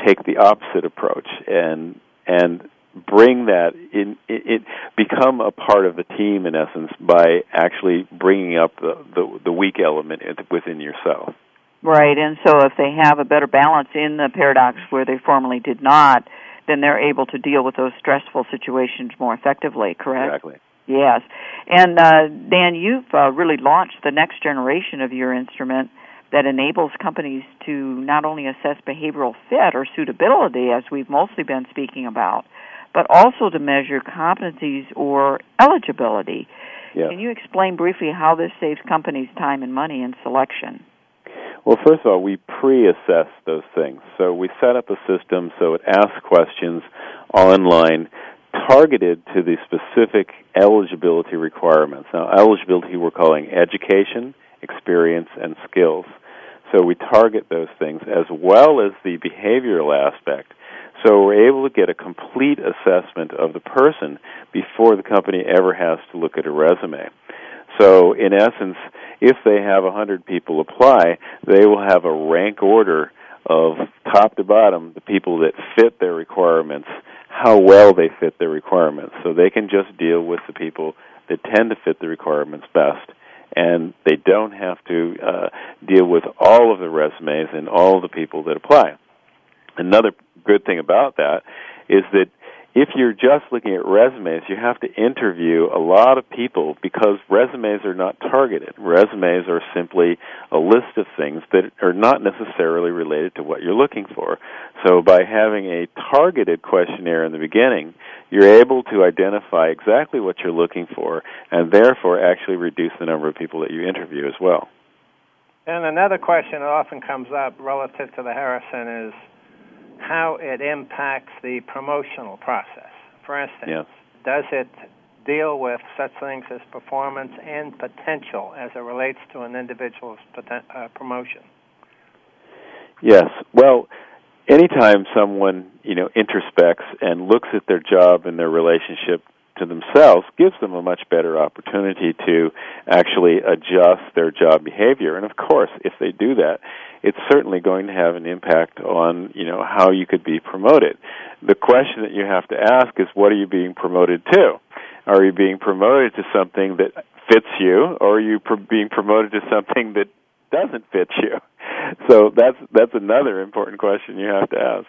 take the opposite approach and and bring that in it, it become a part of the team in essence by actually bringing up the the, the weak element within yourself right and so if they have a better balance in the paradox where they formerly did not then they're able to deal with those stressful situations more effectively correct exactly yes and uh, dan you've uh, really launched the next generation of your instrument that enables companies to not only assess behavioral fit or suitability, as we've mostly been speaking about, but also to measure competencies or eligibility. Yeah. Can you explain briefly how this saves companies time and money in selection? Well, first of all, we pre-assess those things. So we set up a system so it asks questions online targeted to the specific eligibility requirements. Now, eligibility we're calling education, experience, and skills. So we target those things as well as the behavioral aspect so we're able to get a complete assessment of the person before the company ever has to look at a resume. So in essence, if they have 100 people apply, they will have a rank order of top to bottom the people that fit their requirements, how well they fit their requirements. So they can just deal with the people that tend to fit the requirements best and they don't have to uh, deal with all of the resumes and all the people that apply. Another good thing about that is that if you're just looking at resumes, you have to interview a lot of people because resumes are not targeted. Resumes are simply a list of things that are not necessarily related to what you're looking for. So by having a targeted questionnaire in the beginning, you're able to identify exactly what you're looking for and therefore actually reduce the number of people that you interview as well. And another question that often comes up relative to the Harrison is how it impacts the promotional process. For instance, does it deal with such things as performance and potential as it relates to an individual's poten- uh, promotion? Yes. Well, anytime someone you know introspects and looks at their job and their relationship to themselves gives them a much better opportunity to actually adjust their job behavior. And of course, if they do that, it's certainly going to have an impact on, you know, how you could be promoted. The question that you have to ask is what are you being promoted to? Are you being promoted to something that fits you or are you being promoted to something that doesn't fit you? [LAUGHS] So that's that's another important question you have to ask.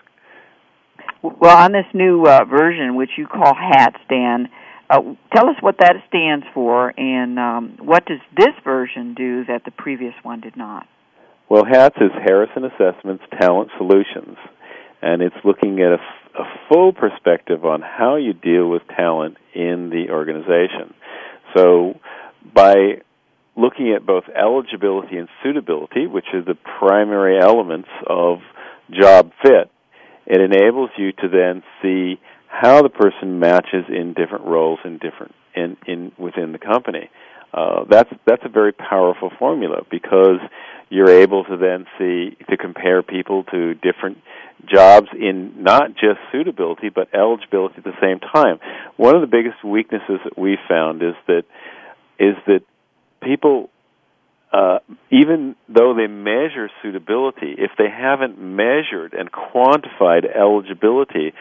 Well, on this new uh, version, which you call HATS, Dan, uh, tell us what that stands for, and um, what does this version do that the previous one did not? Well, HATS is Harrison Assessments Talent Solutions, and it's looking at a, a full perspective on how you deal with talent in the organization. So, by looking at both eligibility and suitability, which are the primary elements of job fit, it enables you to then see how the person matches in different roles in different in, in within the company. Uh, that's that's a very powerful formula because you're able to then see to compare people to different jobs in not just suitability but eligibility at the same time. One of the biggest weaknesses that we found is that is that people uh, even though they measure suitability, if they haven't measured and quantified eligibility,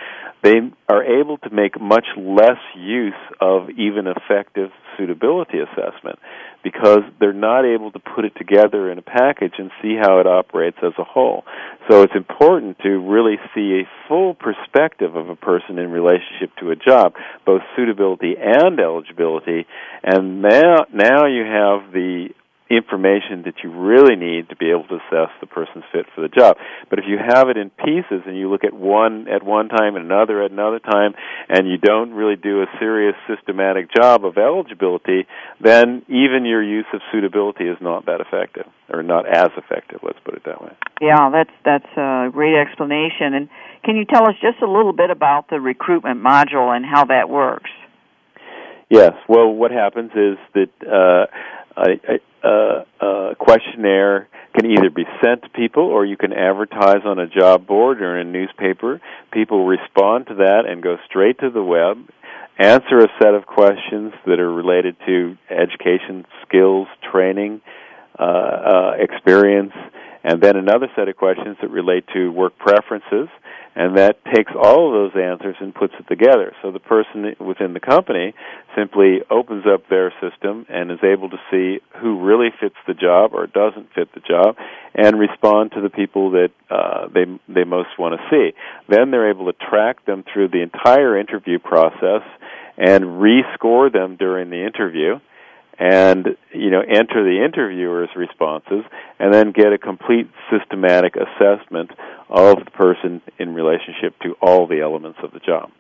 they are able to make much less use of even effective suitability assessment because they're not able to put it together in a package and see how it operates as a whole. So it's important to really see a full perspective of a person in relationship to a job, both suitability and eligibility, and now now you have the information that you really need to be able to assess the person's fit for the job. But if you have it in pieces and you look at one at one time and another at another time and you don't really do a serious systematic job of eligibility, then even your use of suitability is not that effective or not as effective, let's put it that way. Yeah, that's that's a great explanation. And can you tell us just a little bit about the recruitment module and how that works? Yes. Well, what happens is that uh, a, a, a questionnaire can either be sent to people or you can advertise on a job board or in a newspaper. People respond to that and go straight to the web, answer a set of questions that are related to education, skills, training, uh, uh, experience, and then another set of questions that relate to work preferences and that takes all of those answers and puts it together. So the person within the company simply opens up their system and is able to see who really fits the job or doesn't fit the job, and respond to the people that uh, they they most want to see. Then they're able to track them through the entire interview process and rescore them during the interview and you know enter the interviewer's responses and then get a complete systematic assessment of the person in relationship to all the elements of the job.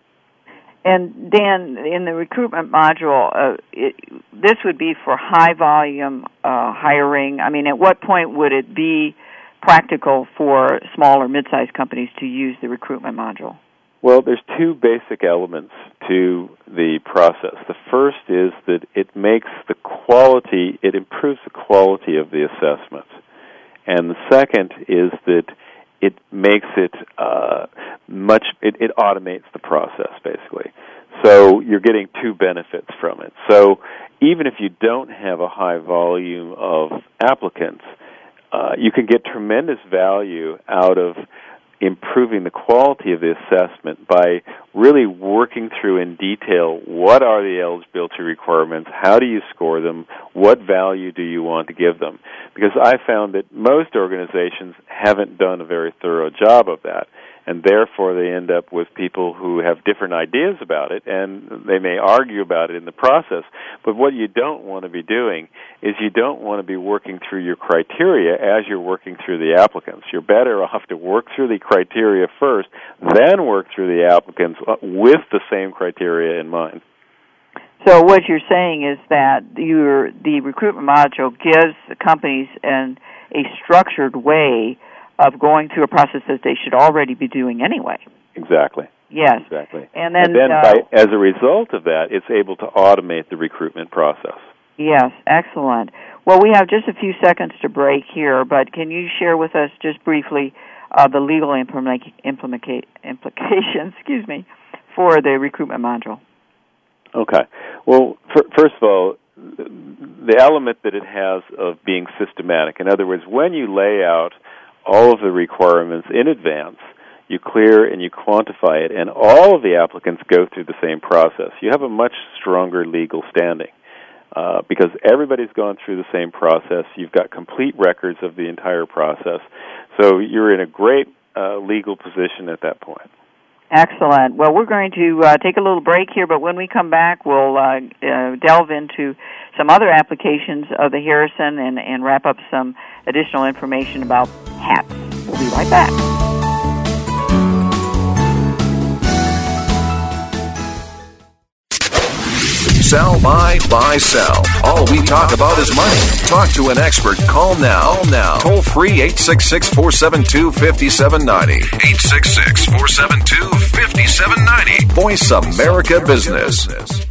And Dan, in the recruitment module, uh, it, this would be for high volume uh, hiring. I mean, at what point would it be practical for small or mid-sized companies to use the recruitment module? Well, there's two basic elements to the process. The first is that it makes the quality, it improves the quality of the assessment. And the second is that it makes it uh, much, it, it automates the process basically. So you're getting two benefits from it. So even if you don't have a high volume of applicants, uh, you can get tremendous value out of improving the quality of the assessment by really working through in detail what are the eligibility requirements, how do you score them, what value do you want to give them. Because I found that most organizations haven't done a very thorough job of that. And therefore they end up with people who have different ideas about it, and they may argue about it in the process. But what you don't want to be doing is you don't want to be working through your criteria as you're working through the applicants. You're better off to work through the criteria first, then work through the applicants uh, with the same criteria in mind. So what you're saying is that your the recruitment module gives the companies an a structured way of going through a process that they should already be doing anyway. Exactly. Yes. Exactly. And then, and then uh, by, as a result of that, it's able to automate the recruitment process. Yes, excellent. Well, we have just a few seconds to break here, but can you share with us just briefly uh, the legal implement, implement, implications, [LAUGHS] excuse me, for the recruitment module? Okay. Well, for, first of all, the element that it has of being systematic. In other words, when you lay out all of the requirements in advance, you clear and you quantify it, and all of the applicants go through the same process. You have a much stronger legal standing. Uh, because everybody's gone through the same process. You've got complete records of the entire process. So you're in a great uh, legal position at that point. Excellent. Well, we're going to uh, take a little break here, but when we come back, we'll uh, uh, delve into some other applications of the Harrison and, and wrap up some additional information about hats. We'll be right back. Sell, buy, buy, sell. All we talk about is money. Talk to an expert. Call now. Call now. Toll free 866 472 5790. 866 472 5790. Voice America Business.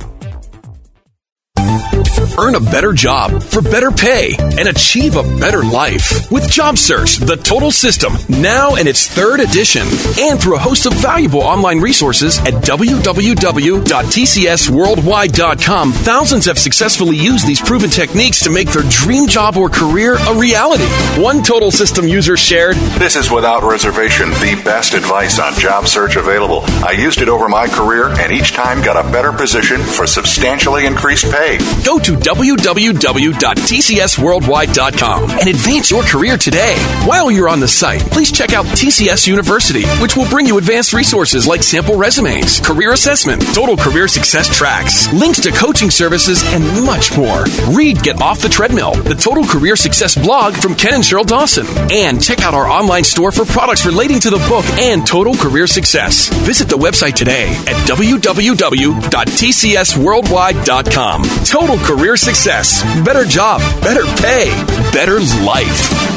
Earn a better job for better pay and achieve a better life with Job Search, the total system, now in its third edition, and through a host of valuable online resources at www.tcsworldwide.com. Thousands have successfully used these proven techniques to make their dream job or career a reality. One total system user shared This is without reservation the best advice on job search available. I used it over my career and each time got a better position for substantially increased pay. Go to www.tcsworldwide.com and advance your career today. While you're on the site, please check out TCS University, which will bring you advanced resources like sample resumes, career assessment, total career success tracks, links to coaching services, and much more. Read Get Off the Treadmill, the Total Career Success blog from Ken and Sheryl Dawson, and check out our online store for products relating to the book and total career success. Visit the website today at www.tcsworldwide.com. Total career success, better job, better pay, better life.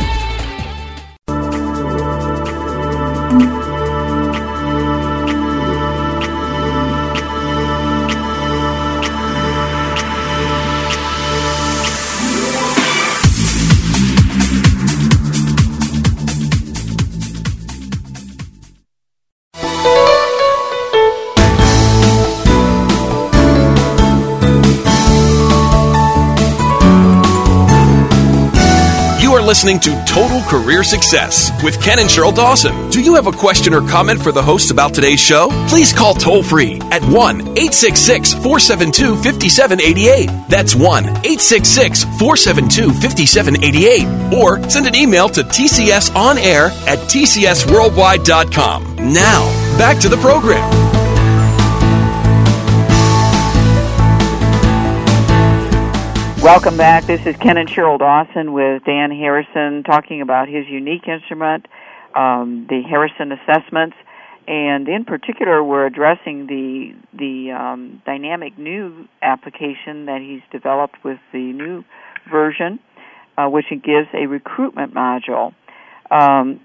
Listening to Total Career Success with Ken and Sheryl Dawson. Do you have a question or comment for the host about today's show? Please call toll free at 1 866 472 5788. That's 1 866 472 5788. Or send an email to tcsonair at tcsworldwide.com. Now, back to the program. Welcome back. This is Ken and Sheryl Dawson with Dan Harrison talking about his unique instrument, um, the Harrison Assessments. and in particular, we're addressing the the um, dynamic new application that he's developed with the new version, uh, which gives a recruitment module. Um,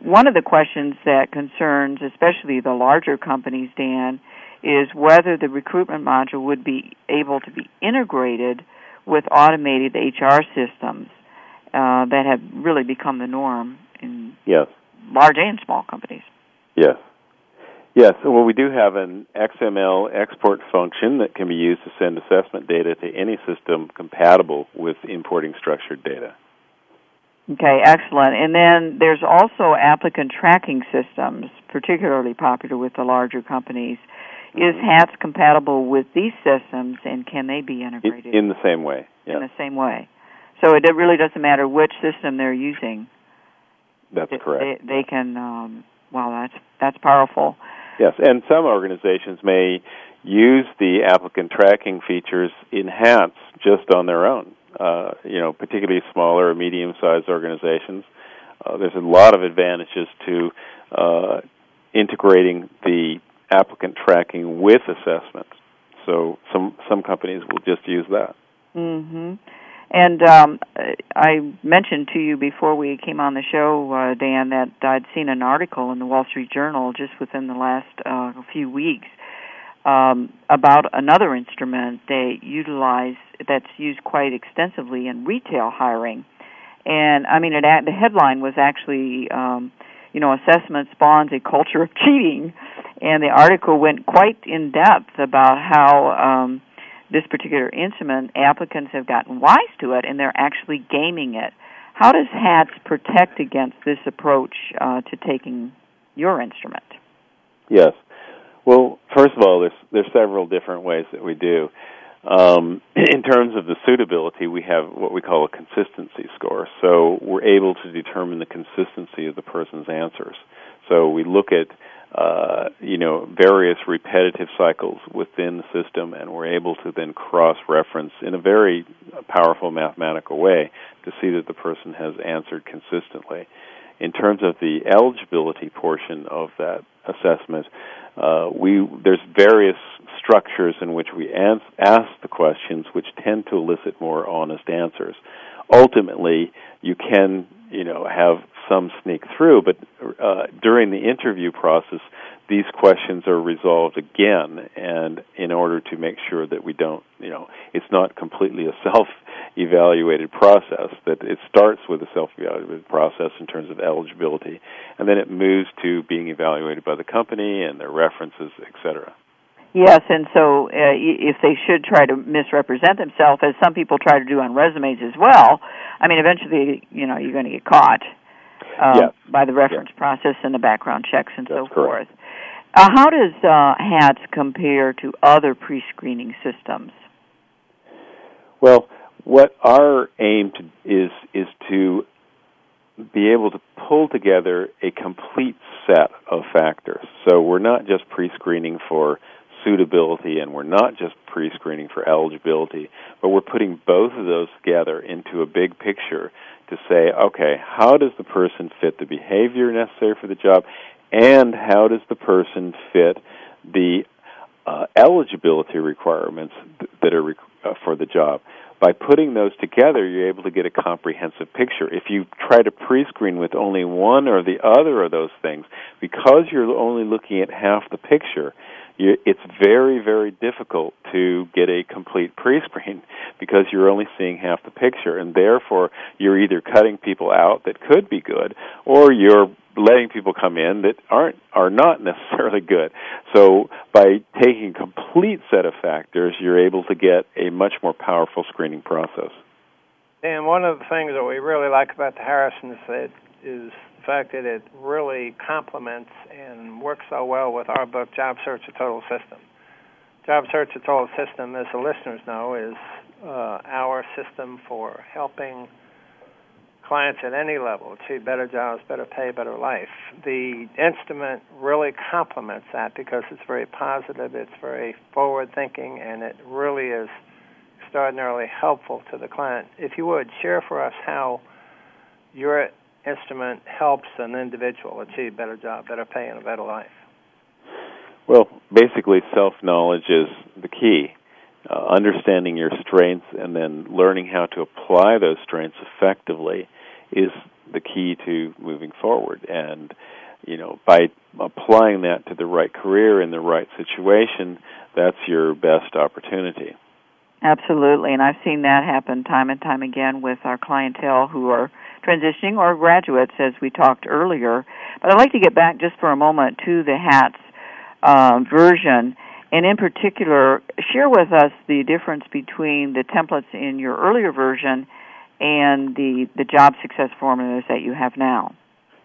one of the questions that concerns, especially the larger companies, Dan, is whether the recruitment module would be able to be integrated with automated HR systems uh, that have really become the norm in yes. large and small companies. Yes. Yes, well, we do have an XML export function that can be used to send assessment data to any system compatible with importing structured data. Okay, excellent. And then there's also applicant tracking systems, particularly popular with the larger companies. Is. HATS compatible with these systems, and can they be integrated in the same way? In the same way. So it really doesn't matter which system they're using. That's correct. They, they can. Um, wow, that's that's powerful. Yes, and some organizations may use the applicant tracking features in HATS just on their own. Uh, you know, particularly smaller or medium-sized organizations. Uh, there's a lot of advantages to uh, integrating the applicant tracking with assessments. So some some companies will just use that. Mm-hmm. And um, I mentioned to you before we came on the show, uh, Dan, that I'd seen an article in the Wall Street Journal just within the last uh, few weeks um, about another instrument they utilize that's used quite extensively in retail hiring. And I mean, it, the headline was actually, um, you know, assessment spawns a culture of cheating, and the article went quite in depth about how. Um, this particular instrument, applicants have gotten wise to it and they're actually gaming it. How does HATS protect against this approach uh, to taking your instrument? Yes. Well, first of all, there's there's several different ways that we do. Um, [CLEARS THROAT] in terms of the suitability, we have what we call a consistency score. So we're able to determine the consistency of the person's answers. So we look at uh, you know various repetitive cycles within the system, and we're able to then cross-reference in a very powerful mathematical way to see that the person has answered consistently. In terms of the eligibility portion of that assessment, uh, we there's various structures in which we ans- ask the questions, which tend to elicit more honest answers. Ultimately, you can you know have some sneak through, but uh, during the interview process, these questions are resolved again, and in order to make sure that we don't, you know, it's not completely a [LAUGHS] self-evaluated process. That it starts with a self-evaluated process in terms of eligibility, and then it moves to being evaluated by the company and their references, etc. Yes, and so uh, if they should try to misrepresent themselves, as some people try to do on resumes as well, I mean, eventually, you know, you're going to get caught uh, yes. by the reference yes. process and the background checks and That's so correct. Uh, how does uh, HATS compare to other pre-screening systems? Well, what our aim to, is is to be able to pull together a complete set of factors. So we're not just pre-screening for suitability and we're not just pre-screening for eligibility, but we're putting both of those together into a big picture to say, okay, how does the person fit the behavior necessary for the job and how does the person fit the uh, eligibility requirements that are uh, for the job? By putting those together, you're able to get a comprehensive picture. If you try to pre-screen with only one or the other of those things, because you're only looking at half the picture, you, it's very, very difficult to get a complete pre-screen [LAUGHS] because you're only seeing half the picture, and therefore you're either cutting people out that could be good, or you're letting people come in that aren't are not [LAUGHS] necessarily good. So by taking a complete set of factors, you're able to get a much more powerful screening process. And one of the things that we really like about the Harrison is, is the fact that it really complements and works so well with our book, Job Search: A Total System. Job Search: A Total System, as the listeners know, is uh, our system for helping clients at any level to better jobs, better pay, better life. The instrument really complements that because it's very positive, it's very forward thinking, and it really is extraordinarily helpful to the client. If you would, share for us how your instrument helps an individual achieve better job, better pay, and a better life? Well, basically, self knowledge is the key. Uh, understanding your strengths and then learning how to apply those strengths effectively is the key to moving forward. And you know, by applying that to the right career in the right situation, that's your best opportunity. Absolutely, and I've seen that happen time and time again with our clientele who are transitioning or graduates, as we talked earlier. But I'd like to get back just for a moment to the HATS uh, version and in particular, share with us the difference between the templates in your earlier version and the, the job success formulas that you have now.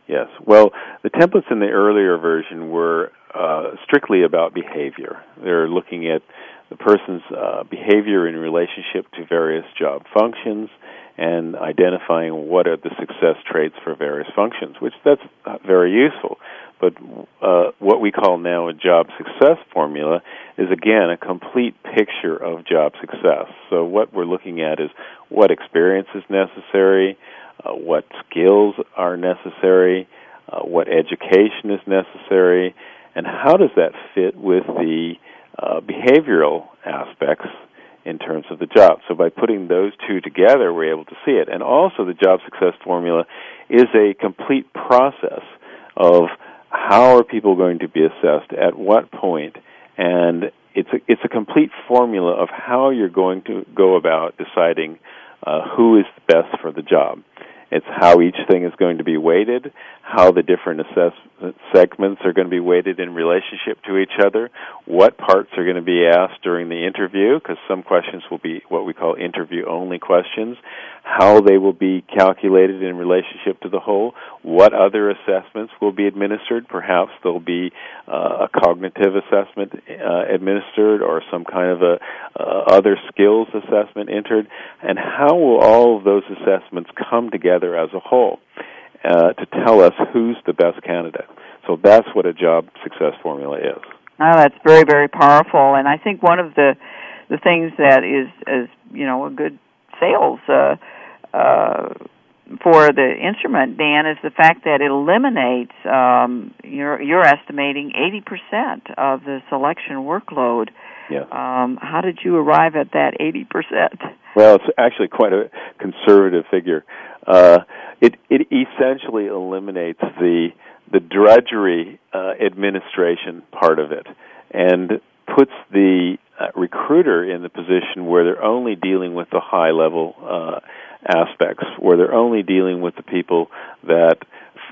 Yes. Well, the templates in the earlier version were uh, strictly about behavior. They're looking at the person's uh, behavior in relationship to various job functions and identifying what are the success traits for various functions, which that's uh, very useful. But uh, what we call now a job success formula is again a complete picture of job success. So what we're looking at is what experience is necessary, uh, what skills are necessary, uh, what education is necessary, and how does that fit with the uh, behavioral aspects in terms of the job. So by putting those two together, we're able to see it. And also, the job success formula is a complete process of how are people going to be assessed at what point and it's a, it's a complete formula of how you're going to go about deciding uh, who is best for the job. It's how each thing is going to be weighted, how the different assessment segments are going to be weighted in relationship to each other, what parts are going to be asked during the interview, because some questions will be what we call interview only questions, how they will be calculated in relationship to the whole, what other assessments will be administered. Perhaps there'll be uh, a cognitive assessment uh, administered or some kind of a uh, other skills assessment entered, and how will all of those assessments come together as a whole uh, to tell us who's the best candidate. So that's what a job success formula is. Oh, that's very, very powerful, and I think one of the the things that is, is you know, a good sales uh, uh, for the instrument, Dan, is the fact that it eliminates. Um, you're you're estimating eighty percent of the selection workload. Yeah. Um, how did you arrive at that eighty percent? Well, it's actually quite a conservative figure. Uh, it it essentially eliminates the the drudgery uh, administration part of it, and puts the uh, recruiter in the position where they're only dealing with the high level uh, aspects, where they're only dealing with the people that,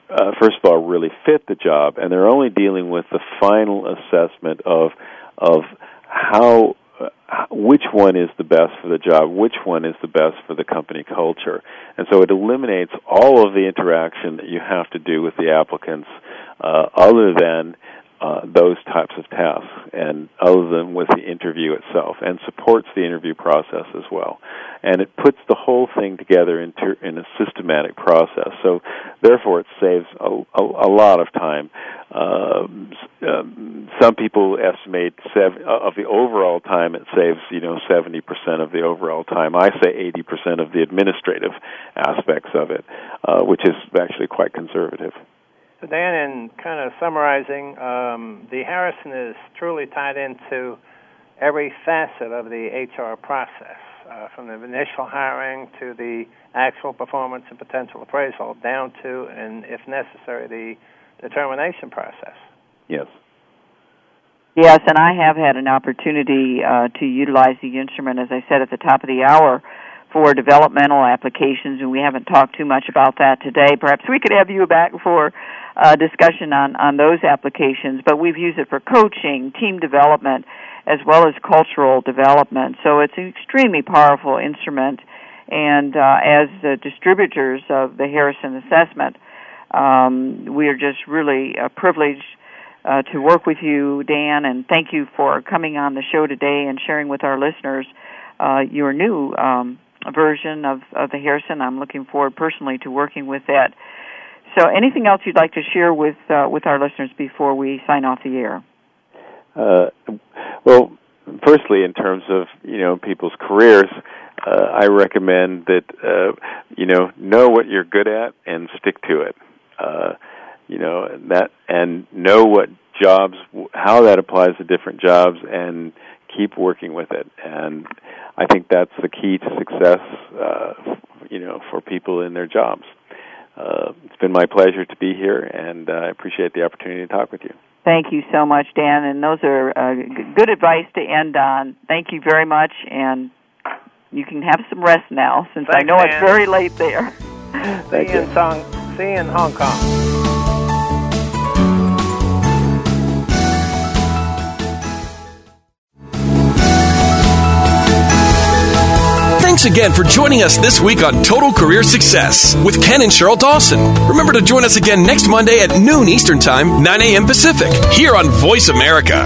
uh, first of all, really fit the job, and they're only dealing with the final assessment of of how which one is the best for the job, which one is the best for the company culture. And so it eliminates all of the interaction that you have to do with the applicants uh, other than uh, those types of tasks and other than with the interview itself and supports the interview process as well. And it puts the whole thing together in a systematic process. So therefore it saves a, a, a lot of time. Uh, um, some people estimate seven, uh, of the overall time it saves you know 70% of the overall time. I say 80% of the administrative aspects of it uh, which is actually quite conservative so, Dan, in kind of summarizing, um, the Harrison is truly tied into every facet of the HR process, uh, from the initial hiring to the actual performance and potential appraisal, down to, and if necessary, the determination process. Yes. Yes, and I have had an opportunity uh, to utilize the instrument, as I said at the top of the hour, for developmental applications, and we haven't talked too much about that today. Perhaps we could have you back for a discussion on, on those applications, but we've used it for coaching, team development, as well as cultural development. So it's an extremely powerful instrument, and uh, as the distributors of the Harrison Assessment, um, we are just really uh, privileged uh, to work with you, Dan, and thank you for coming on the show today and sharing with our listeners uh, your new um, version of, of the Harrison. I'm looking forward personally to working with that. So, anything else you'd like to share with uh, with our listeners before we sign off the air? Uh, well, firstly, in terms of you know people's careers, uh, I recommend that uh, you know know what you're good at and stick to it. Uh, you know that and know what jobs how that applies to different jobs and keep working with it. And I think that's the key to success. Uh, you know, for people in their jobs. Uh, it's been my pleasure to be here, and uh, I appreciate the opportunity to talk with you. Thank you so much, Dan. And those are uh, good advice to end on. Thank you very much, and you can have some rest now, since Thanks, I know Dan. it's very late there. Thank see you you. in Song, see you in Hong Kong. Again for joining us this week on Total Career Success with Ken and Sheryl Dawson. Remember to join us again next Monday at noon Eastern Time, 9 a.m. Pacific, here on Voice America.